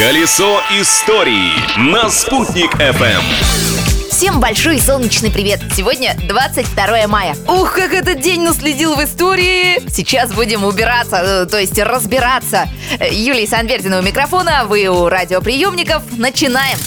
Колесо истории на «Спутник FM. Всем большой солнечный привет! Сегодня 22 мая. Ух, как этот день наследил в истории! Сейчас будем убираться, э, то есть разбираться. Юлия Санвердина у микрофона, вы у радиоприемников. Начинаем!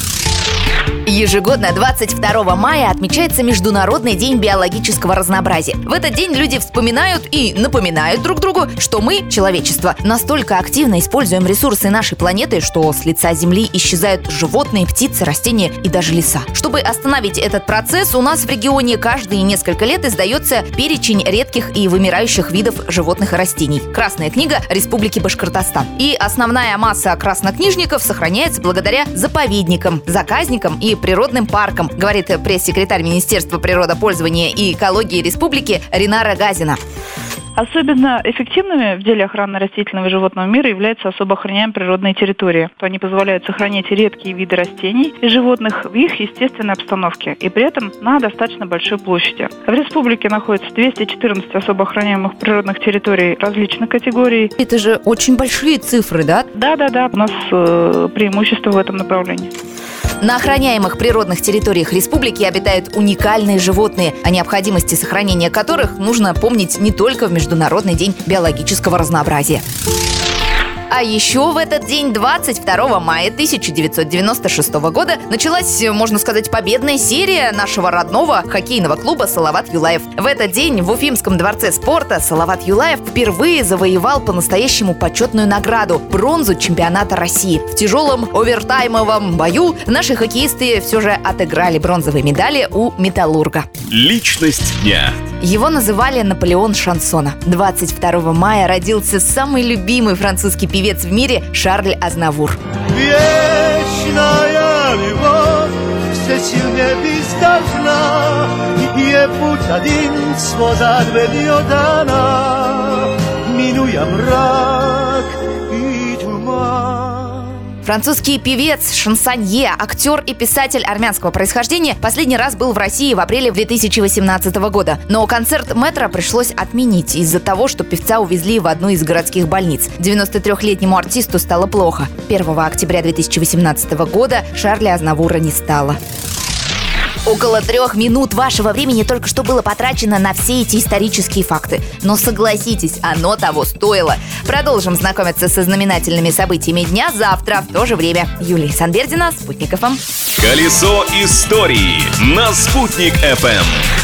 Ежегодно 22 мая отмечается Международный день биологического разнообразия. В этот день люди вспоминают и напоминают друг другу, что мы, человечество, настолько активно используем ресурсы нашей планеты, что с лица Земли исчезают животные, птицы, растения и даже леса. Чтобы остановить этот процесс, у нас в регионе каждые несколько лет издается перечень редких и вымирающих видов животных и растений. Красная книга Республики Башкортостан. И основная масса краснокнижников сохраняется благодаря заповедникам, заказникам и природным паркам, говорит пресс-секретарь Министерства природопользования и экологии Республики Ринара Газина. Особенно эффективными в деле охраны растительного и животного мира являются особо охраняемые природные территории. То они позволяют сохранять редкие виды растений и животных в их естественной обстановке, и при этом на достаточно большой площади. В республике находится 214 особо охраняемых природных территорий различных категорий. Это же очень большие цифры, да? Да-да-да, у нас э, преимущество в этом направлении. На охраняемых природных территориях республики обитают уникальные животные, о необходимости сохранения которых нужно помнить не только в Международный день биологического разнообразия. А еще в этот день, 22 мая 1996 года, началась, можно сказать, победная серия нашего родного хоккейного клуба «Салават Юлаев». В этот день в Уфимском дворце спорта «Салават Юлаев» впервые завоевал по-настоящему почетную награду – бронзу чемпионата России. В тяжелом овертаймовом бою наши хоккеисты все же отыграли бронзовые медали у «Металлурга». Личность дня. Его называли Наполеон шансона. 22 мая родился самый любимый французский певец в мире Шарль Азнавур. Вечная любовь всесильнее бездажна, И путь один свозад ведет она, Французский певец, шансонье, актер и писатель армянского происхождения последний раз был в России в апреле 2018 года. Но концерт метро пришлось отменить из-за того, что певца увезли в одну из городских больниц. 93-летнему артисту стало плохо. 1 октября 2018 года Шарля Азнавура не стало. Около трех минут вашего времени только что было потрачено на все эти исторические факты. Но согласитесь, оно того стоило. Продолжим знакомиться со знаменательными событиями дня завтра в то же время. Юлия Санбердина, Спутник ФМ. Колесо истории на «Спутник FM.